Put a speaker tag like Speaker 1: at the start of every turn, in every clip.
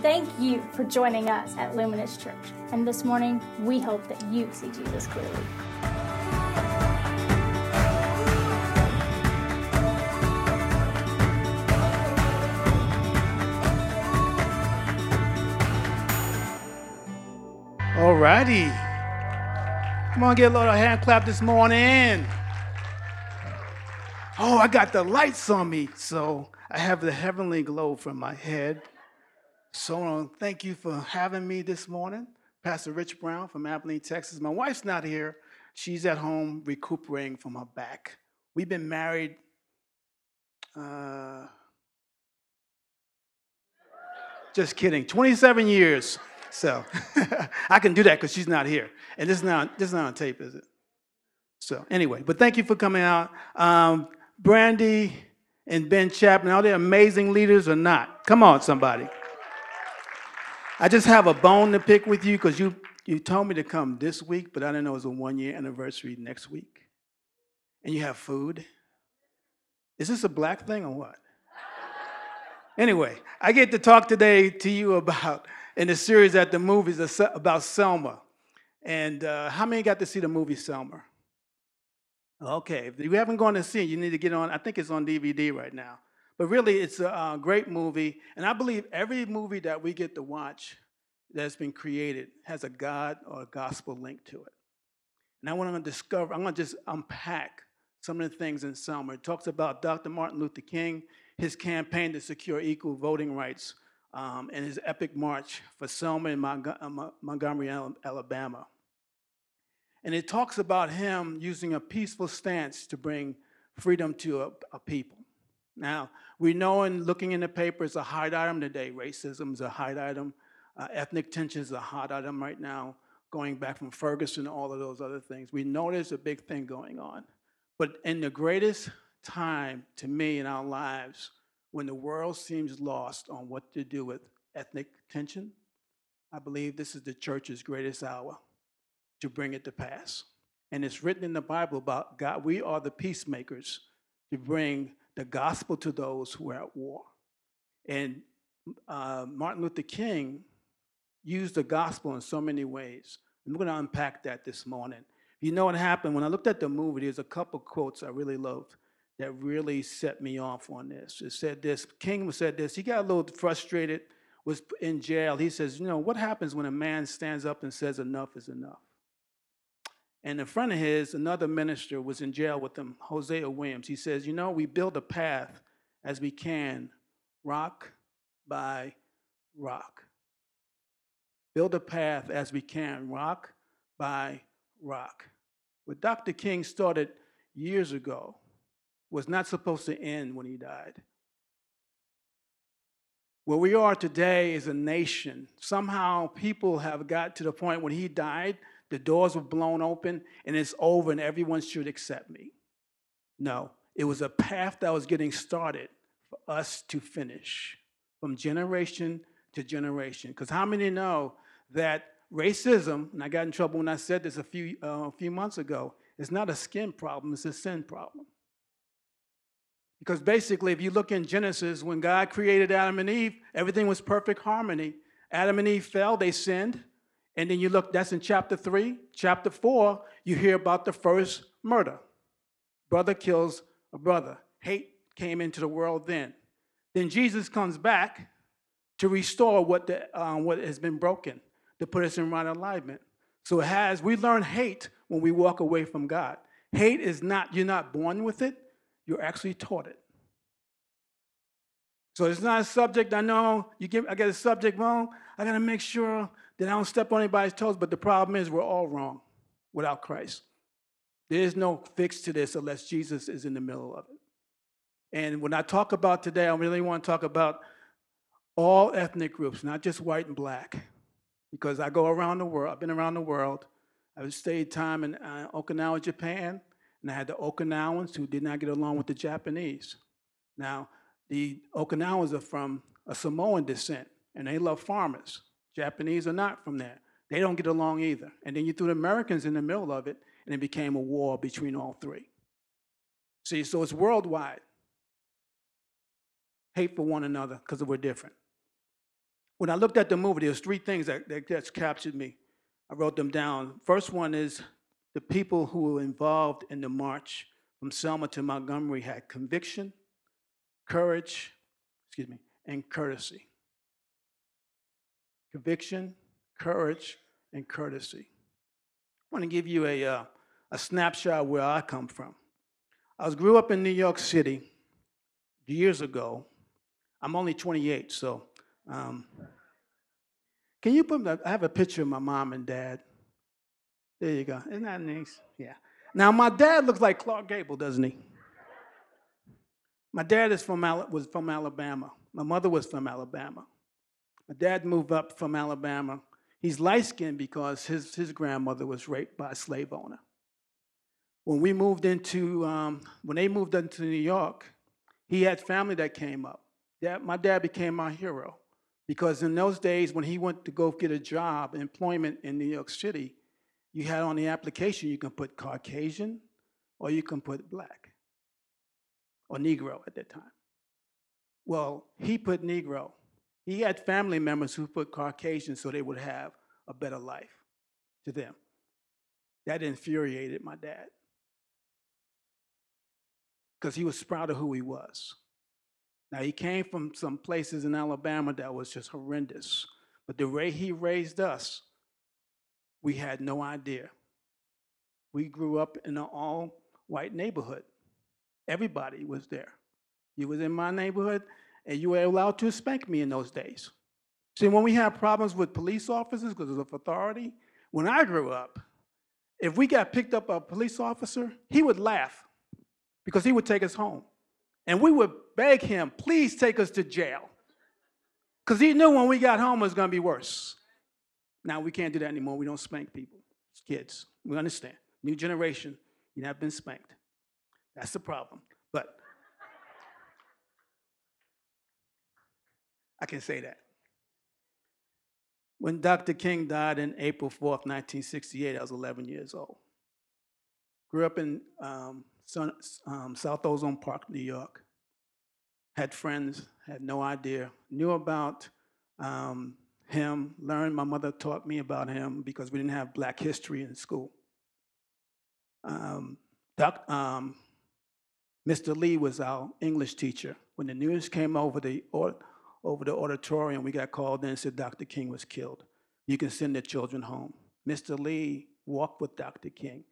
Speaker 1: Thank you for joining us at Luminous Church. And this morning, we hope that you see Jesus clearly.
Speaker 2: All righty. Come on, get a little hand clap this morning. Oh, I got the lights on me, so I have the heavenly glow from my head. So uh, thank you for having me this morning. Pastor Rich Brown from Abilene, Texas. My wife's not here. She's at home recuperating from her back. We've been married uh, just kidding, 27 years. So I can do that because she's not here. And this is not this is not on tape, is it? So anyway, but thank you for coming out. Um, Brandy and Ben Chapman, are they amazing leaders or not? Come on, somebody. I just have a bone to pick with you because you you told me to come this week, but I didn't know it was a one year anniversary next week. And you have food. Is this a black thing or what? Anyway, I get to talk today to you about in the series at the movies about Selma. And uh, how many got to see the movie Selma? Okay, if you haven't gone to see it, you need to get on. I think it's on DVD right now. But really, it's a uh, great movie. And I believe every movie that we get to watch that's been created has a God or a gospel link to it. And I want to discover, I'm going to just unpack some of the things in Selma. It talks about Dr. Martin Luther King, his campaign to secure equal voting rights, um, and his epic march for Selma in uh, Montgomery, Alabama. And it talks about him using a peaceful stance to bring freedom to a, a people. Now, we know in looking in the paper, it's a hot item today. Racism is a hot item. Uh, ethnic tension is a hot item right now, going back from Ferguson to all of those other things. We know there's a big thing going on. But in the greatest time to me in our lives, when the world seems lost on what to do with ethnic tension, I believe this is the church's greatest hour to bring it to pass. And it's written in the Bible about God, we are the peacemakers to bring the gospel to those who are at war. And uh, Martin Luther King used the gospel in so many ways. I'm going to unpack that this morning. You know what happened? When I looked at the movie, there's a couple quotes I really loved that really set me off on this. It said this King said this. He got a little frustrated, was in jail. He says, You know, what happens when a man stands up and says, Enough is enough? And in front of his, another minister was in jail with him, Hosea Williams. He says, You know, we build a path as we can, rock by rock. Build a path as we can, rock by rock. What Dr. King started years ago was not supposed to end when he died. Where we are today is a nation. Somehow people have got to the point when he died, the doors were blown open and it's over and everyone should accept me. No, it was a path that was getting started for us to finish from generation to generation. Because how many know that racism, and I got in trouble when I said this a few, uh, a few months ago, is not a skin problem, it's a sin problem. Because basically, if you look in Genesis, when God created Adam and Eve, everything was perfect harmony. Adam and Eve fell, they sinned. And then you look, that's in chapter three. Chapter four, you hear about the first murder. Brother kills a brother. Hate came into the world then. Then Jesus comes back to restore what, the, um, what has been broken, to put us in right alignment. So it has, we learn hate when we walk away from God. Hate is not, you're not born with it, you're actually taught it. So it's not a subject I know you get I get a subject wrong. I gotta make sure that I don't step on anybody's toes. But the problem is we're all wrong without Christ. There is no fix to this unless Jesus is in the middle of it. And when I talk about today, I really want to talk about all ethnic groups, not just white and black, because I go around the world. I've been around the world. I've stayed time in uh, Okinawa, Japan. And I had the Okinawans who did not get along with the Japanese. Now, the Okinawans are from a Samoan descent, and they love farmers. Japanese are not from there. They don't get along either. And then you threw the Americans in the middle of it, and it became a war between all three. See, so it's worldwide. Hate for one another because we're different. when I looked at the movie, there's three things that, that just captured me. I wrote them down. First one is the people who were involved in the march from Selma to Montgomery had conviction, courage, excuse me, and courtesy. Conviction, courage, and courtesy. I want to give you a, uh, a snapshot where I come from. I was grew up in New York City years ago. I'm only 28, so um, can you put? I have a picture of my mom and dad. There you go. Isn't that nice? Yeah. Now my dad looks like Clark Gable, doesn't he? My dad is from was from Alabama. My mother was from Alabama. My dad moved up from Alabama. He's light skinned because his, his grandmother was raped by a slave owner. When we moved into, um, when they moved into New York, he had family that came up. Dad, my dad became my hero because in those days when he went to go get a job, employment in New York City, you had on the application you can put Caucasian or you can put black or Negro at that time. Well, he put Negro. He had family members who put Caucasian so they would have a better life to them. That infuriated my dad because he was proud of who he was. Now, he came from some places in Alabama that was just horrendous, but the way he raised us, we had no idea. We grew up in an all white neighborhood. Everybody was there. You was in my neighborhood, and you were allowed to spank me in those days. See, when we had problems with police officers because of authority, when I grew up, if we got picked up by a police officer, he would laugh because he would take us home. And we would beg him, please take us to jail. Because he knew when we got home it was going to be worse. Now we can't do that anymore. We don't spank people. It's kids. We understand. New generation, you have been spanked. That's the problem. But I can say that. When Dr. King died in April 4th, 1968, I was 11 years old. Grew up in um, um, South Ozone Park, New York. Had friends, had no idea. Knew about um, him, learned, my mother taught me about him because we didn't have black history in school. Um, doc, um, Mr. Lee was our English teacher. When the news came over the, over the auditorium, we got called in and said Dr. King was killed. You can send the children home. Mr. Lee walked with Dr. King.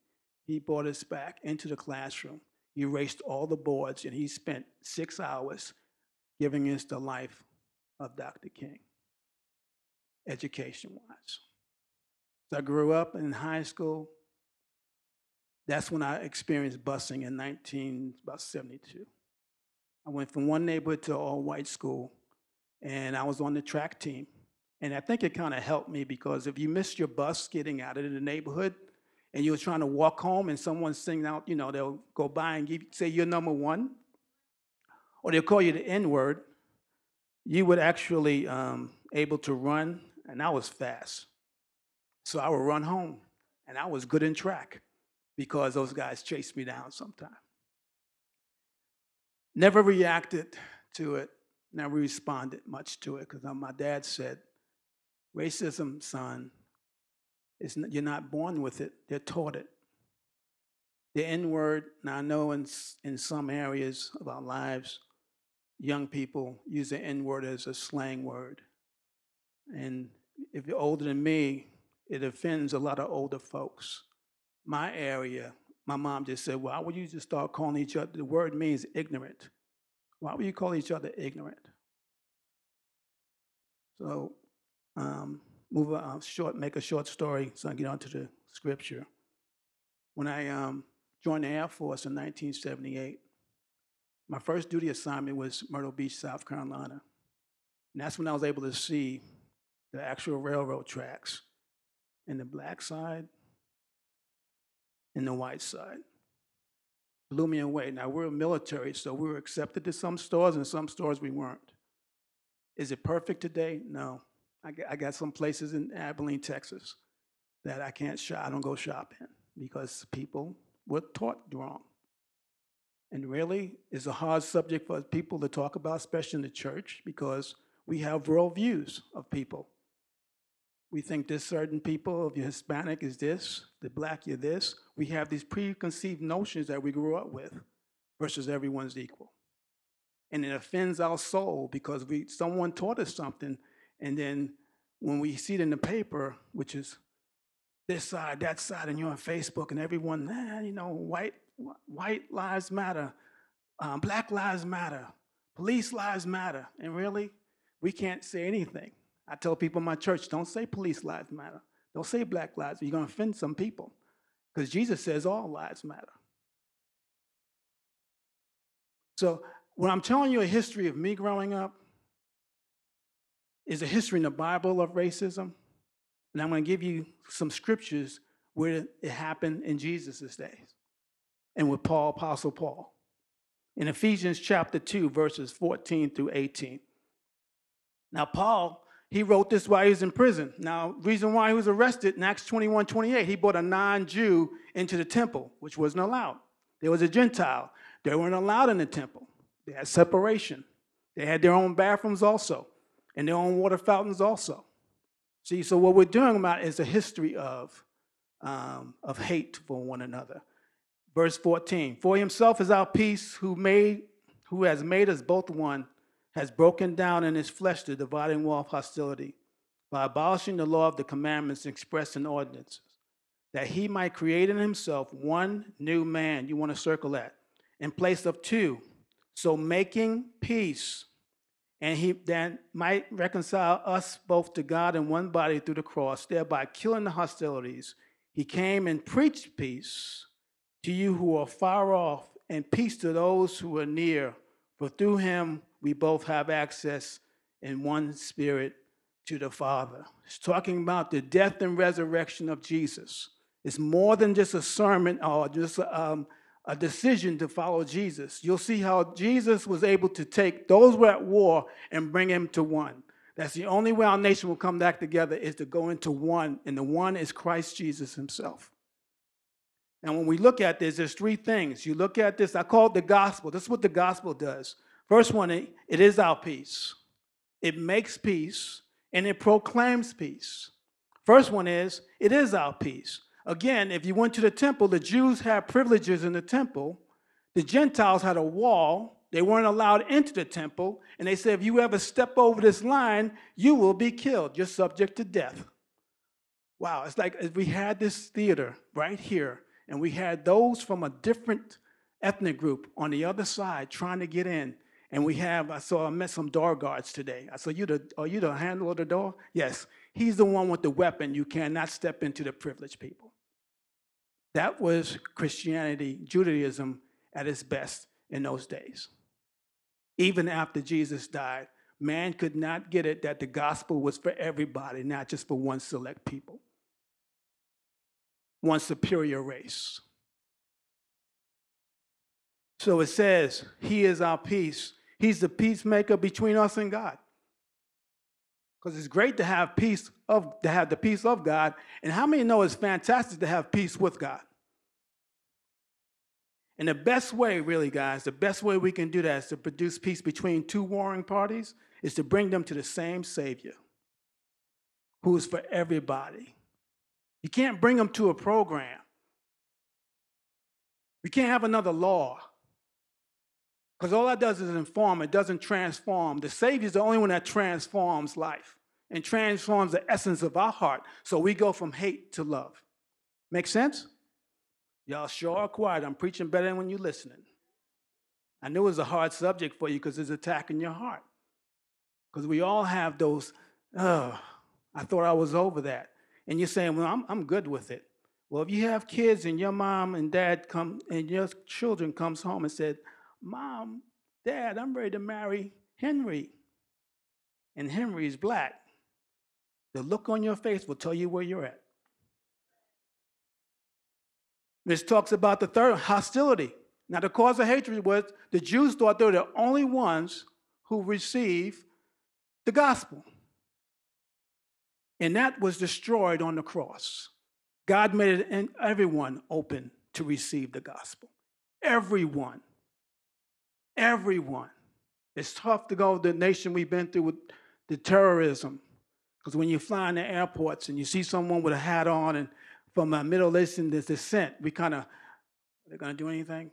Speaker 2: He brought us back into the classroom. He erased all the boards, and he spent six hours giving us the life of Dr. King, education wise. So I grew up in high school. That's when I experienced busing in 19, about 72. I went from one neighborhood to all white school, and I was on the track team. And I think it kind of helped me because if you missed your bus getting out of the neighborhood, and you were trying to walk home and someone's singing out, you know, they'll go by and give, say you're number one, or they'll call you the N word, you would actually um, able to run, and I was fast. So I would run home, and I was good in track because those guys chased me down sometime. Never reacted to it, never responded much to it because uh, my dad said, racism, son, it's, n- you're not born with it, they're taught it. The N word, now I know in, in some areas of our lives, young people use the N word as a slang word. And if you're older than me, it offends a lot of older folks. My area, my mom just said, Well, Why would you just start calling each other? The word means ignorant. Why would you call each other ignorant? So, um, move a uh, short, make a short story so I get onto the scripture. When I um, joined the Air Force in 1978, my first duty assignment was Myrtle Beach, South Carolina. And that's when I was able to see the actual railroad tracks in the black side and the white side. Blew me away. Now, we're military, so we were accepted to some stores, and some stores we weren't. Is it perfect today? No. I got, I got some places in Abilene, Texas that I can't shop, I don't go shopping because people were taught wrong. And really, it's a hard subject for people to talk about, especially in the church, because we have worldviews of people. We think this certain people, if you're Hispanic, is this, the black, you're this. We have these preconceived notions that we grew up with versus everyone's equal. And it offends our soul because we someone taught us something, and then when we see it in the paper, which is this side, that side, and you're on Facebook, and everyone, nah, you know, white, white lives matter, um, black lives matter, police lives matter, and really, we can't say anything. I tell people in my church, don't say police lives matter, don't say black lives. You're going to offend some people, because Jesus says all lives matter. So when I'm telling you a history of me growing up, is a history in the Bible of racism. And I'm going to give you some scriptures where it happened in Jesus' days and with Paul, Apostle Paul. In Ephesians chapter 2, verses 14 through 18. Now, Paul, he wrote this while he was in prison. Now, reason why he was arrested in Acts 21 28, he brought a non Jew into the temple, which wasn't allowed. There was a Gentile. They weren't allowed in the temple. They had separation. They had their own bathrooms also, and their own water fountains also. See, so what we're doing about is a history of, um, of hate for one another. Verse 14, for himself is our peace, who made who has made us both one, has broken down in his flesh the dividing wall of hostility, by abolishing the law of the commandments expressed in ordinances, that he might create in himself one new man. You want to circle that in place of two so making peace, and he then might reconcile us both to God in one body through the cross, thereby killing the hostilities. He came and preached peace to you who are far off, and peace to those who are near. For through him we both have access in one spirit to the Father. It's talking about the death and resurrection of Jesus. It's more than just a sermon or just um, a decision to follow Jesus. You'll see how Jesus was able to take those who were at war and bring them to one. That's the only way our nation will come back together is to go into one, and the one is Christ Jesus himself. And when we look at this, there's three things. You look at this, I call it the gospel. This is what the gospel does. First one, it is our peace. It makes peace and it proclaims peace. First one is, it is our peace. Again, if you went to the temple, the Jews had privileges in the temple. The Gentiles had a wall. They weren't allowed into the temple. And they said, if you ever step over this line, you will be killed. You're subject to death. Wow, it's like if we had this theater right here, and we had those from a different ethnic group on the other side trying to get in. And we have, I saw, I met some door guards today. I said, you the, are you the handler of the door? Yes. He's the one with the weapon. You cannot step into the privileged people. That was Christianity, Judaism at its best in those days. Even after Jesus died, man could not get it that the gospel was for everybody, not just for one select people, one superior race. So it says, He is our peace. He's the peacemaker between us and God. Because it's great to have peace of to have the peace of God. And how many know it's fantastic to have peace with God? And the best way, really, guys, the best way we can do that is to produce peace between two warring parties is to bring them to the same Savior who is for everybody. You can't bring them to a program. We can't have another law. Because all that does is inform, it doesn't transform. The Savior is the only one that transforms life and transforms the essence of our heart. So we go from hate to love. Make sense? Y'all sure are quiet. I'm preaching better than when you're listening. I knew it was a hard subject for you because it's attacking your heart. Because we all have those, oh, I thought I was over that. And you're saying, well, I'm, I'm good with it. Well, if you have kids and your mom and dad come and your children comes home and said, Mom, Dad, I'm ready to marry Henry. And Henry is black. The look on your face will tell you where you're at. This talks about the third hostility. Now, the cause of hatred was the Jews thought they were the only ones who received the gospel. And that was destroyed on the cross. God made it everyone open to receive the gospel. Everyone. Everyone. It's tough to go the nation we've been through with the terrorism. Because when you fly in the airports and you see someone with a hat on and from a Middle Eastern descent, we kind of, they're going to do anything?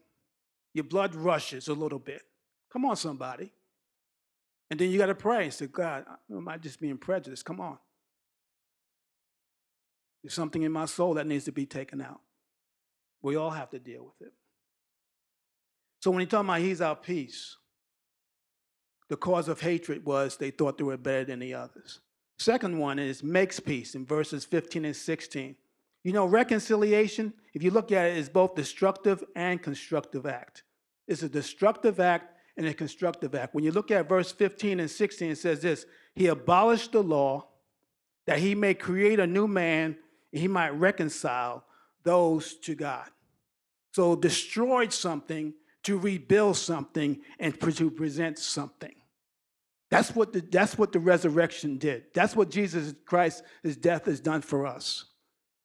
Speaker 2: Your blood rushes a little bit. Come on, somebody. And then you got to pray and say, God, am I just being prejudiced? Come on. There's something in my soul that needs to be taken out. We all have to deal with it. So when he talking about he's our peace, the cause of hatred was they thought they were better than the others. Second one is makes peace in verses 15 and 16. You know, reconciliation, if you look at it, is both destructive and constructive act. It's a destructive act and a constructive act. When you look at verse 15 and 16, it says this He abolished the law that he may create a new man and he might reconcile those to God. So, destroyed something to rebuild something and to present something. That's what the, that's what the resurrection did. That's what Jesus Christ, his death has done for us.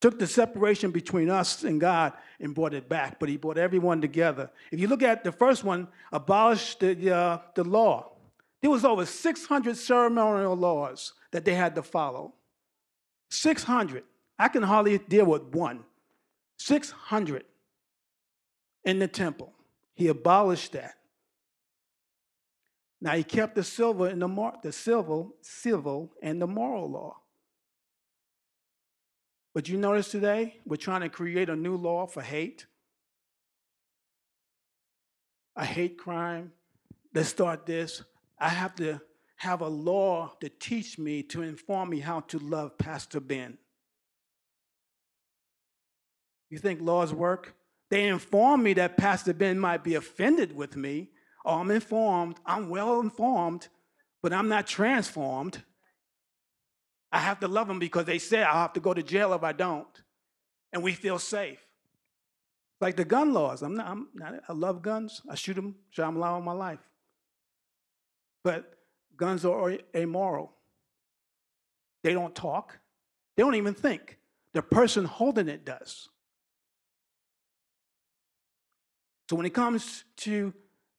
Speaker 2: Took the separation between us and God and brought it back, but he brought everyone together. If you look at the first one, abolished the, uh, the law. There was over 600 ceremonial laws that they had to follow. 600. I can hardly deal with one. 600 in the temple. He abolished that. Now he kept the civil and the, mor- the civil, civil and the moral law. But you notice today we're trying to create a new law for hate, a hate crime. Let's start this. I have to have a law to teach me to inform me how to love Pastor Ben. You think laws work? They inform me that Pastor Ben might be offended with me. Oh, I'm informed, I'm well informed, but I'm not transformed. I have to love them because they say I'll have to go to jail if I don't. And we feel safe. Like the gun laws. I'm not, I'm not I love guns. I shoot them, them all my life. But guns are amoral. They don't talk. They don't even think. The person holding it does. So when it comes to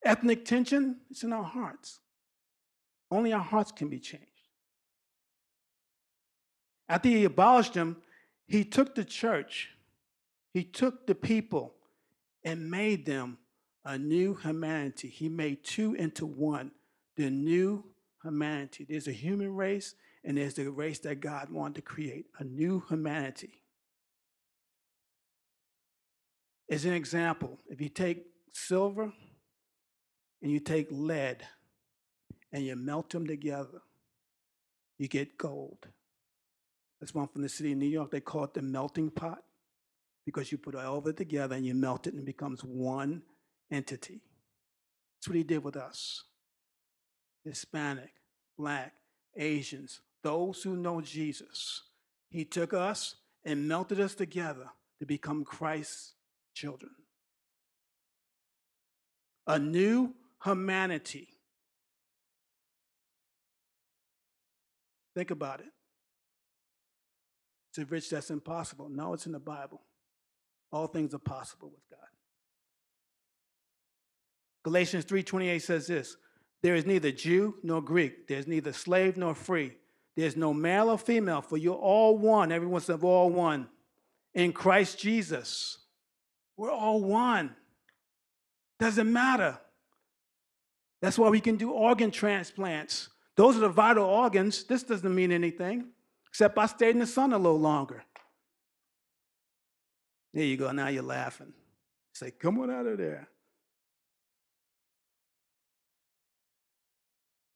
Speaker 2: ethnic tension, it's in our hearts. Only our hearts can be changed. After he abolished them, he took the church, he took the people, and made them a new humanity. He made two into one, the new humanity. There's a human race, and there's the race that God wanted to create, a new humanity. As an example, if you take silver and you take lead and you melt them together, you get gold. That's one from the city of New York. They call it the melting pot because you put all of it together and you melt it and it becomes one entity. That's what he did with us Hispanic, Black, Asians, those who know Jesus. He took us and melted us together to become Christ's children. A new humanity. Think about it. It's a rich that's impossible. No, it's in the Bible. All things are possible with God. Galatians 3:28 says this: There is neither Jew nor Greek, there's neither slave nor free, there's no male or female, for you're all one. Everyone's of all one in Christ Jesus. We're all one. Doesn't matter. That's why we can do organ transplants. Those are the vital organs. This doesn't mean anything, except I stayed in the sun a little longer. There you go. Now you're laughing. Say, come on out of there.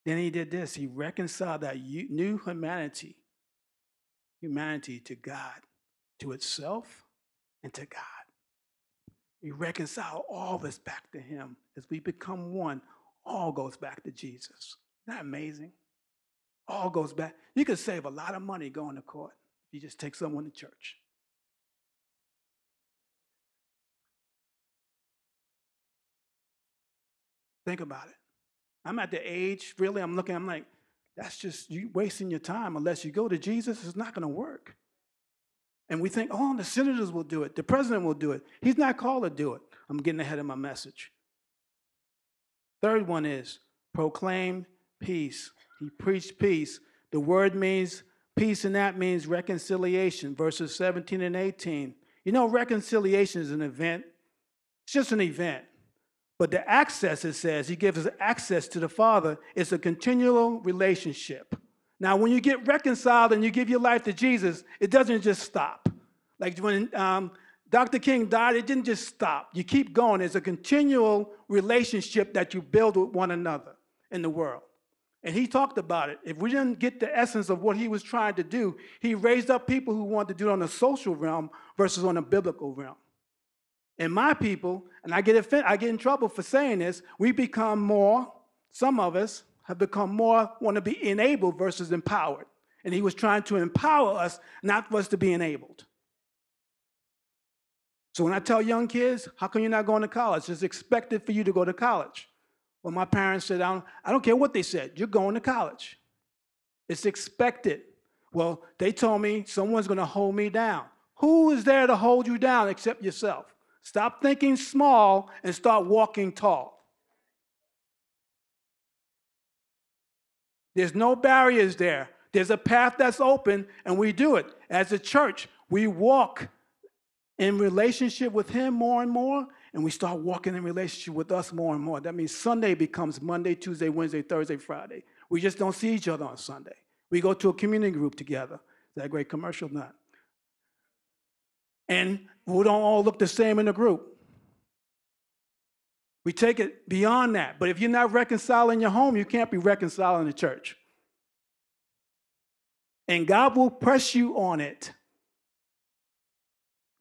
Speaker 2: Then he did this. He reconciled that new humanity, humanity to God, to itself, and to God. He reconcile all us back to him. As we become one, all goes back to Jesus. Isn't that amazing? All goes back. You could save a lot of money going to court if you just take someone to church. Think about it. I'm at the age, really, I'm looking, I'm like, that's just you wasting your time. Unless you go to Jesus, it's not going to work. And we think, oh, the senators will do it, the president will do it. He's not called to do it. I'm getting ahead of my message. Third one is proclaim peace. He preached peace. The word means peace, and that means reconciliation, verses 17 and 18. You know, reconciliation is an event, it's just an event. But the access, it says, he gives us access to the Father. It's a continual relationship. Now, when you get reconciled and you give your life to Jesus, it doesn't just stop. Like when um, Dr. King died, it didn't just stop. You keep going. It's a continual relationship that you build with one another in the world. And he talked about it. If we didn't get the essence of what he was trying to do, he raised up people who wanted to do it on a social realm versus on a biblical realm. And my people, and I get I get in trouble for saying this, we become more, some of us have become more want to be enabled versus empowered. And he was trying to empower us, not for us to be enabled. So when I tell young kids, how come you're not going to college? It's expected for you to go to college. Well, my parents said, I don't, I don't care what they said, you're going to college. It's expected. Well, they told me someone's going to hold me down. Who is there to hold you down except yourself? Stop thinking small and start walking tall. There's no barriers there. There's a path that's open, and we do it. As a church, we walk in relationship with Him more and more, and we start walking in relationship with us more and more. That means Sunday becomes Monday, Tuesday, Wednesday, Thursday, Friday. We just don't see each other on Sunday. We go to a community group together. Is that a great commercial? Not. And we don't all look the same in the group. We take it beyond that. But if you're not reconciling your home, you can't be reconciling the church. And God will press you on it.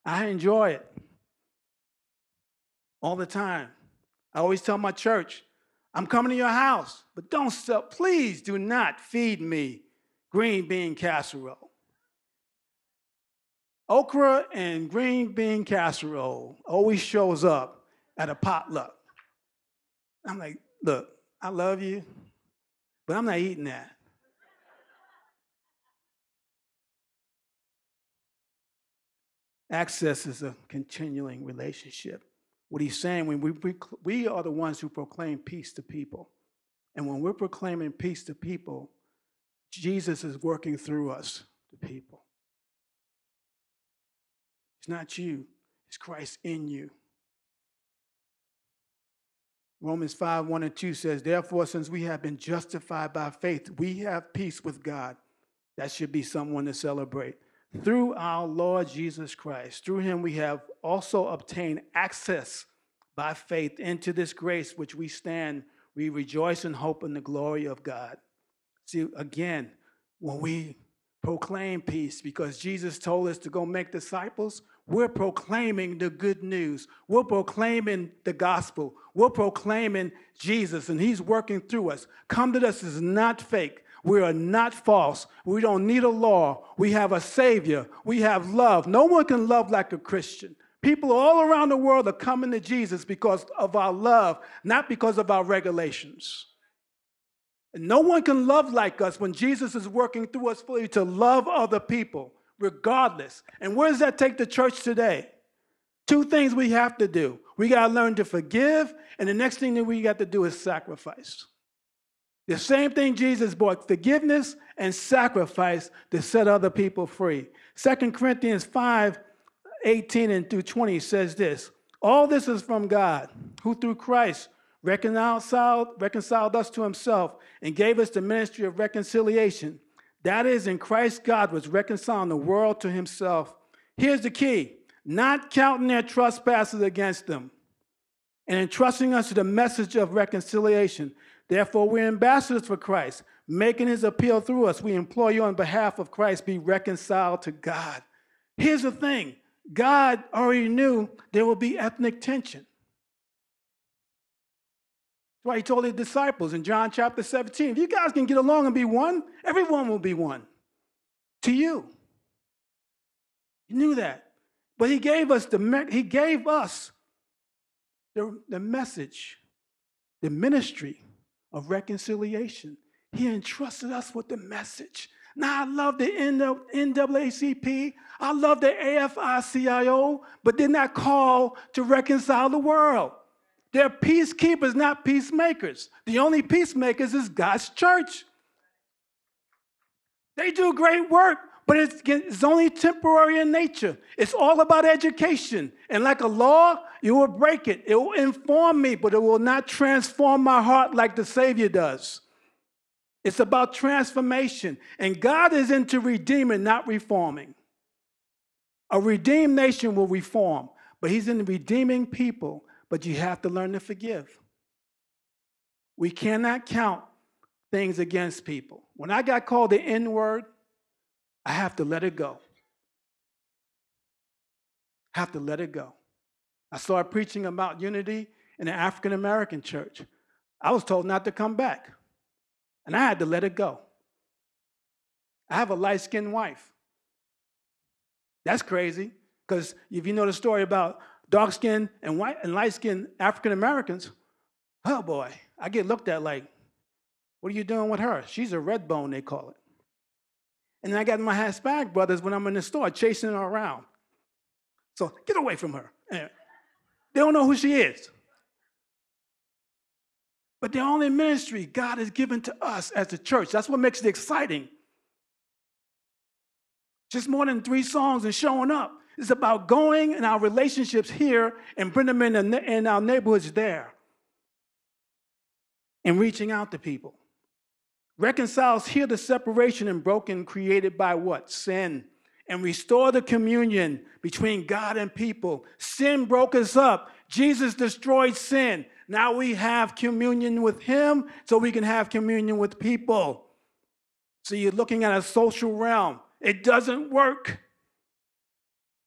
Speaker 2: I enjoy it all the time. I always tell my church, I'm coming to your house, but don't sell, please do not feed me green bean casserole. Okra and green bean casserole always shows up at a potluck. I'm like, look, I love you, but I'm not eating that. Access is a continuing relationship. What he's saying, when we, we, we are the ones who proclaim peace to people. And when we're proclaiming peace to people, Jesus is working through us to people. It's not you, it's Christ in you. Romans 5 1 and 2 says, Therefore, since we have been justified by faith, we have peace with God. That should be someone to celebrate. Through our Lord Jesus Christ, through him we have also obtained access by faith into this grace which we stand. We rejoice and hope in the glory of God. See, again, when we proclaim peace, because Jesus told us to go make disciples, we're proclaiming the good news. We're proclaiming the gospel. We're proclaiming Jesus, and He's working through us. Come to us is not fake. We are not false. We don't need a law. We have a Savior. We have love. No one can love like a Christian. People all around the world are coming to Jesus because of our love, not because of our regulations. And no one can love like us when Jesus is working through us fully to love other people regardless. And where does that take the church today? Two things we have to do. We got to learn to forgive, and the next thing that we got to do is sacrifice. The same thing Jesus brought forgiveness and sacrifice to set other people free. 2 Corinthians 5 18 and through 20 says this All this is from God, who through Christ reconciled, reconciled us to himself and gave us the ministry of reconciliation that is, in Christ, God was reconciling the world to himself. Here's the key not counting their trespasses against them and entrusting us to the message of reconciliation. Therefore, we're ambassadors for Christ, making his appeal through us. We implore you on behalf of Christ, be reconciled to God. Here's the thing God already knew there will be ethnic tension. That's why he told his disciples in John chapter 17 if you guys can get along and be one, everyone will be one to you. He knew that. But he gave us the he gave us the, the message, the ministry of reconciliation. He entrusted us with the message. Now, I love the NAACP. I love the AFL-CIO, but did not call to reconcile the world. They're peacekeepers, not peacemakers. The only peacemakers is God's church. They do great work, but it's, it's only temporary in nature. It's all about education. And like a law, you will break it. It will inform me, but it will not transform my heart like the Savior does. It's about transformation. And God is into redeeming, not reforming. A redeemed nation will reform, but He's in redeeming people, but you have to learn to forgive. We cannot count things against people. When I got called the N word, I have to let it go. Have to let it go. I started preaching about unity in the African American church. I was told not to come back, and I had to let it go. I have a light skinned wife. That's crazy, because if you know the story about dark skinned and white and light skinned African Americans, oh boy, I get looked at like, what are you doing with her? She's a red bone, they call it. And then I got my Hispanic brothers when I'm in the store chasing her around. So get away from her. Eh, they don't know who she is. But the only ministry God has given to us as a church, that's what makes it exciting. Just more than three songs and showing up. It's about going in our relationships here and bringing them in, the, in our neighborhoods there and reaching out to people. Reconciles here the separation and broken created by what? Sin. And restore the communion between God and people. Sin broke us up. Jesus destroyed sin. Now we have communion with Him so we can have communion with people. So you're looking at a social realm. It doesn't work.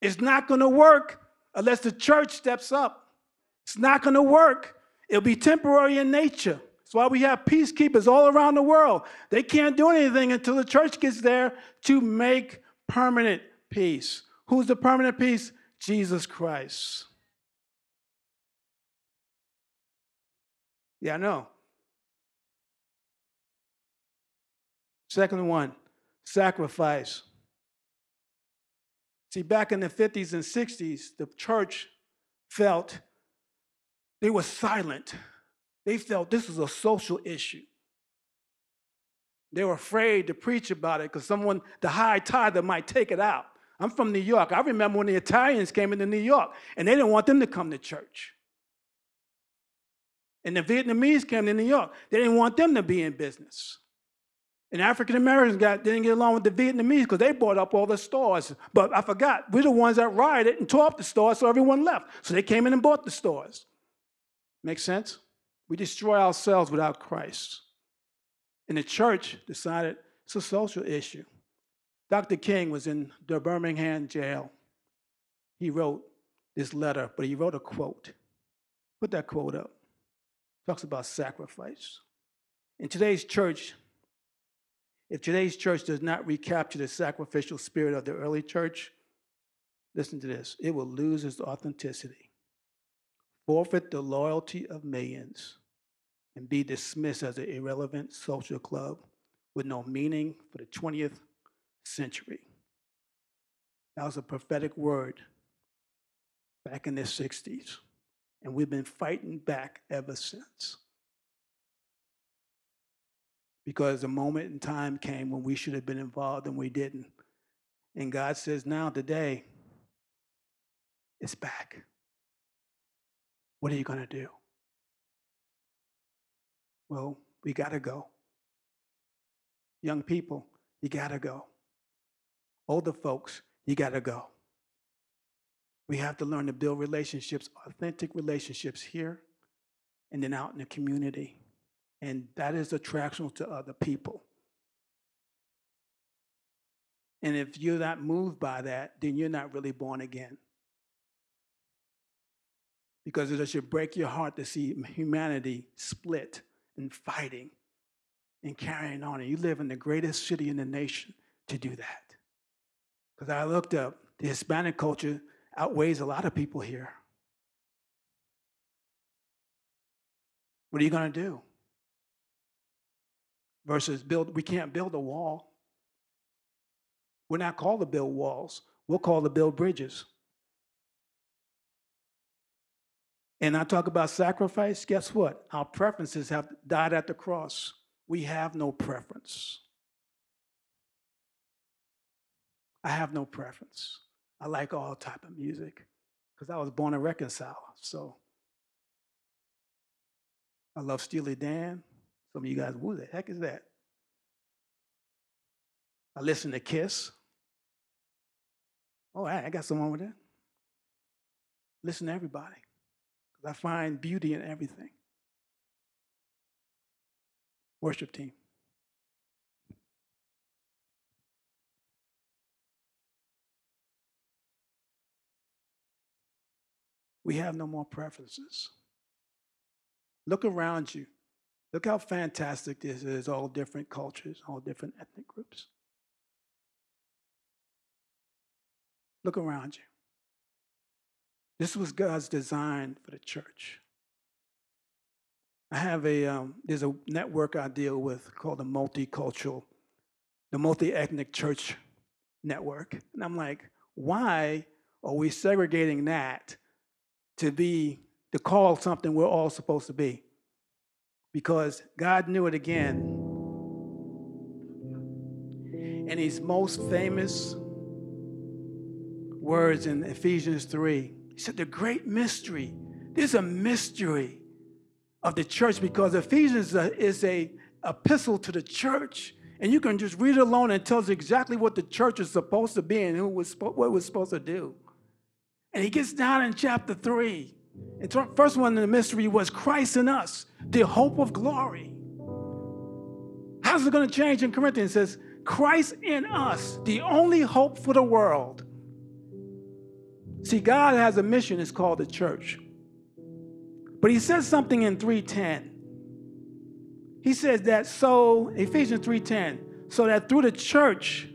Speaker 2: It's not going to work unless the church steps up. It's not going to work. It'll be temporary in nature. That's why we have peacekeepers all around the world. They can't do anything until the church gets there to make permanent peace. Who's the permanent peace? Jesus Christ. Yeah, I know. Second one, sacrifice. See, back in the 50s and 60s, the church felt they were silent they felt this was a social issue. They were afraid to preach about it because someone, the high tithe, might take it out. I'm from New York. I remember when the Italians came into New York and they didn't want them to come to church. And the Vietnamese came to New York. They didn't want them to be in business. And African Americans got didn't get along with the Vietnamese because they bought up all the stores. But I forgot, we're the ones that rioted and tore up the stores, so everyone left. So they came in and bought the stores. Make sense? We destroy ourselves without Christ. And the church decided it's a social issue. Dr. King was in the Birmingham jail. He wrote this letter, but he wrote a quote. Put that quote up. Talks about sacrifice. In today's church, if today's church does not recapture the sacrificial spirit of the early church, listen to this, it will lose its authenticity forfeit the loyalty of millions, and be dismissed as an irrelevant social club with no meaning for the 20th century. That was a prophetic word back in the 60s, and we've been fighting back ever since. Because a moment in time came when we should have been involved and we didn't. And God says, now, today, it's back. What are you going to do? Well, we got to go. Young people, you got to go. Older folks, you got to go. We have to learn to build relationships, authentic relationships here and then out in the community. And that is attractional to other people. And if you're not moved by that, then you're not really born again because it should break your heart to see humanity split and fighting and carrying on. And you live in the greatest city in the nation to do that. Because I looked up, the Hispanic culture outweighs a lot of people here. What are you going to do? Versus build, we can't build a wall. We're not called to build walls, we're called to build bridges. And I talk about sacrifice, guess what? Our preferences have died at the cross. We have no preference. I have no preference. I like all type of music because I was born a reconciler. So I love Steely Dan. Some of you guys, who the heck is that? I listen to Kiss. Oh, I got someone with that. Listen to everybody. Because I find beauty in everything. Worship team. We have no more preferences. Look around you. Look how fantastic this is all different cultures, all different ethnic groups. Look around you. This was God's design for the church. I have a, um, there's a network I deal with called the Multicultural, the Multi Ethnic Church Network. And I'm like, why are we segregating that to be, to call something we're all supposed to be? Because God knew it again. And his most famous words in Ephesians 3. He said, The great mystery. There's a mystery of the church because Ephesians is a, is a epistle to the church. And you can just read it alone and it tells exactly what the church is supposed to be and who was what was supposed to do. And he gets down in chapter 3. And the first one in the mystery was Christ in us, the hope of glory. How's it going to change in Corinthians? It says, Christ in us, the only hope for the world. See, God has a mission, it's called the church. But he says something in 310. He says that so, Ephesians 3:10, so that through the church,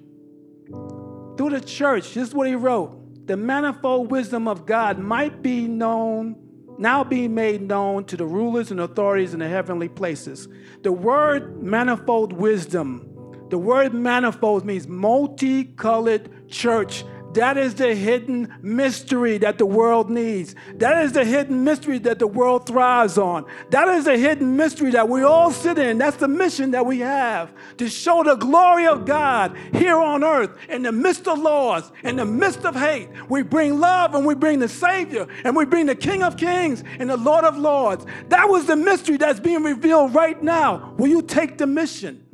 Speaker 2: through the church, this is what he wrote, the manifold wisdom of God might be known, now be made known to the rulers and authorities in the heavenly places. The word manifold wisdom, the word manifold means multicolored church that is the hidden mystery that the world needs. That is the hidden mystery that the world thrives on. That is the hidden mystery that we all sit in. That's the mission that we have to show the glory of God here on earth in the midst of laws, in the midst of hate. We bring love and we bring the Savior and we bring the King of Kings and the Lord of Lords. That was the mystery that's being revealed right now. Will you take the mission?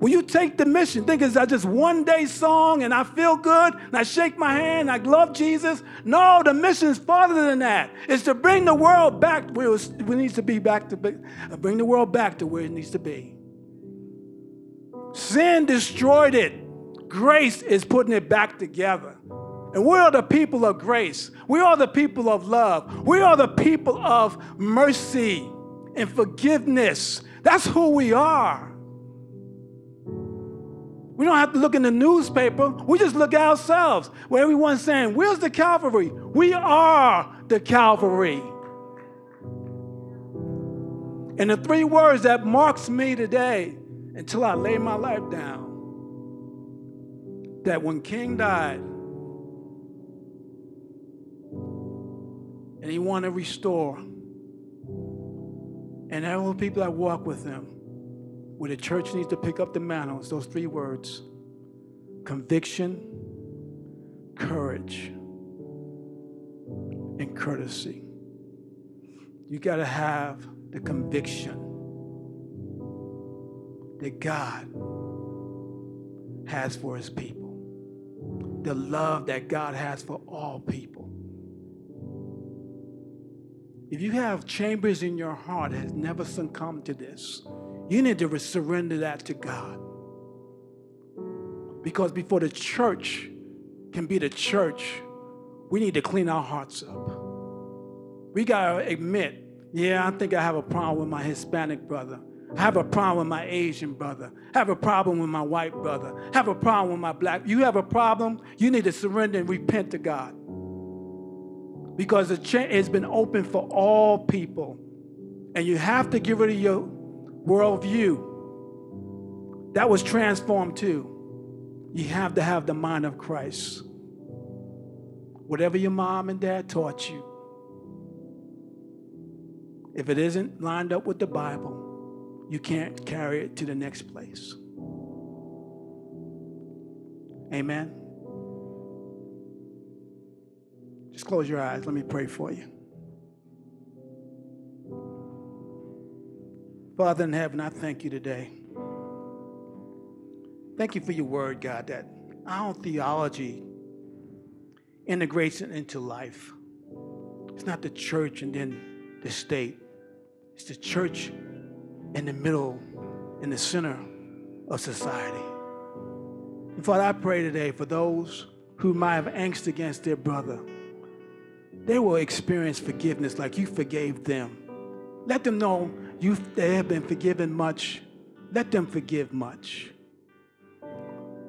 Speaker 2: Will you take the mission? Think it's just one day song and I feel good and I shake my hand, I love Jesus? No, the mission is farther than that. It's to bring the world back where it needs to be back to be, uh, bring the world back to where it needs to be. Sin destroyed it. Grace is putting it back together. And we are the people of grace. We are the people of love. We are the people of mercy and forgiveness. That's who we are. We don't have to look in the newspaper. We just look at ourselves where everyone's saying, Where's the Calvary? We are the Calvary. And the three words that marks me today until I lay my life down that when King died and he wanted to restore, and all the people that walk with him, where the church needs to pick up the mantle is those three words conviction, courage, and courtesy. You got to have the conviction that God has for his people, the love that God has for all people. If you have chambers in your heart that has never succumbed to this, you need to surrender that to God. Because before the church can be the church, we need to clean our hearts up. We got to admit, yeah, I think I have a problem with my Hispanic brother. I have a problem with my Asian brother. I have a problem with my white brother. I have a problem with my black. You have a problem, you need to surrender and repent to God. Because it's been open for all people. And you have to get rid of your worldview. That was transformed too. You have to have the mind of Christ. Whatever your mom and dad taught you, if it isn't lined up with the Bible, you can't carry it to the next place. Amen. Just close your eyes. Let me pray for you. Father in heaven, I thank you today. Thank you for your word, God, that our theology integrates it into life. It's not the church and then the state. It's the church in the middle, in the center of society. And Father, I pray today for those who might have angst against their brother. They will experience forgiveness like you forgave them. Let them know you they have been forgiven much. Let them forgive much.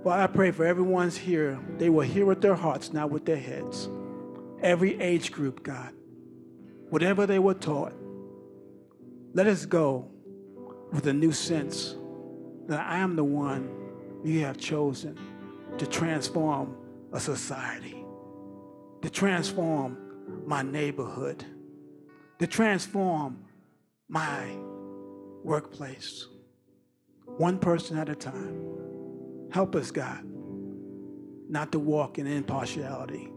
Speaker 2: Father, I pray for everyone's here. They will hear with their hearts, not with their heads. Every age group, God. Whatever they were taught. Let us go with a new sense that I am the one you have chosen to transform a society, to transform my neighborhood, to transform my workplace, one person at a time. Help us, God, not to walk in impartiality,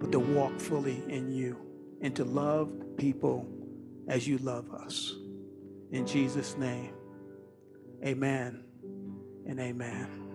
Speaker 2: but to walk fully in you and to love people as you love us. In Jesus' name, amen and amen.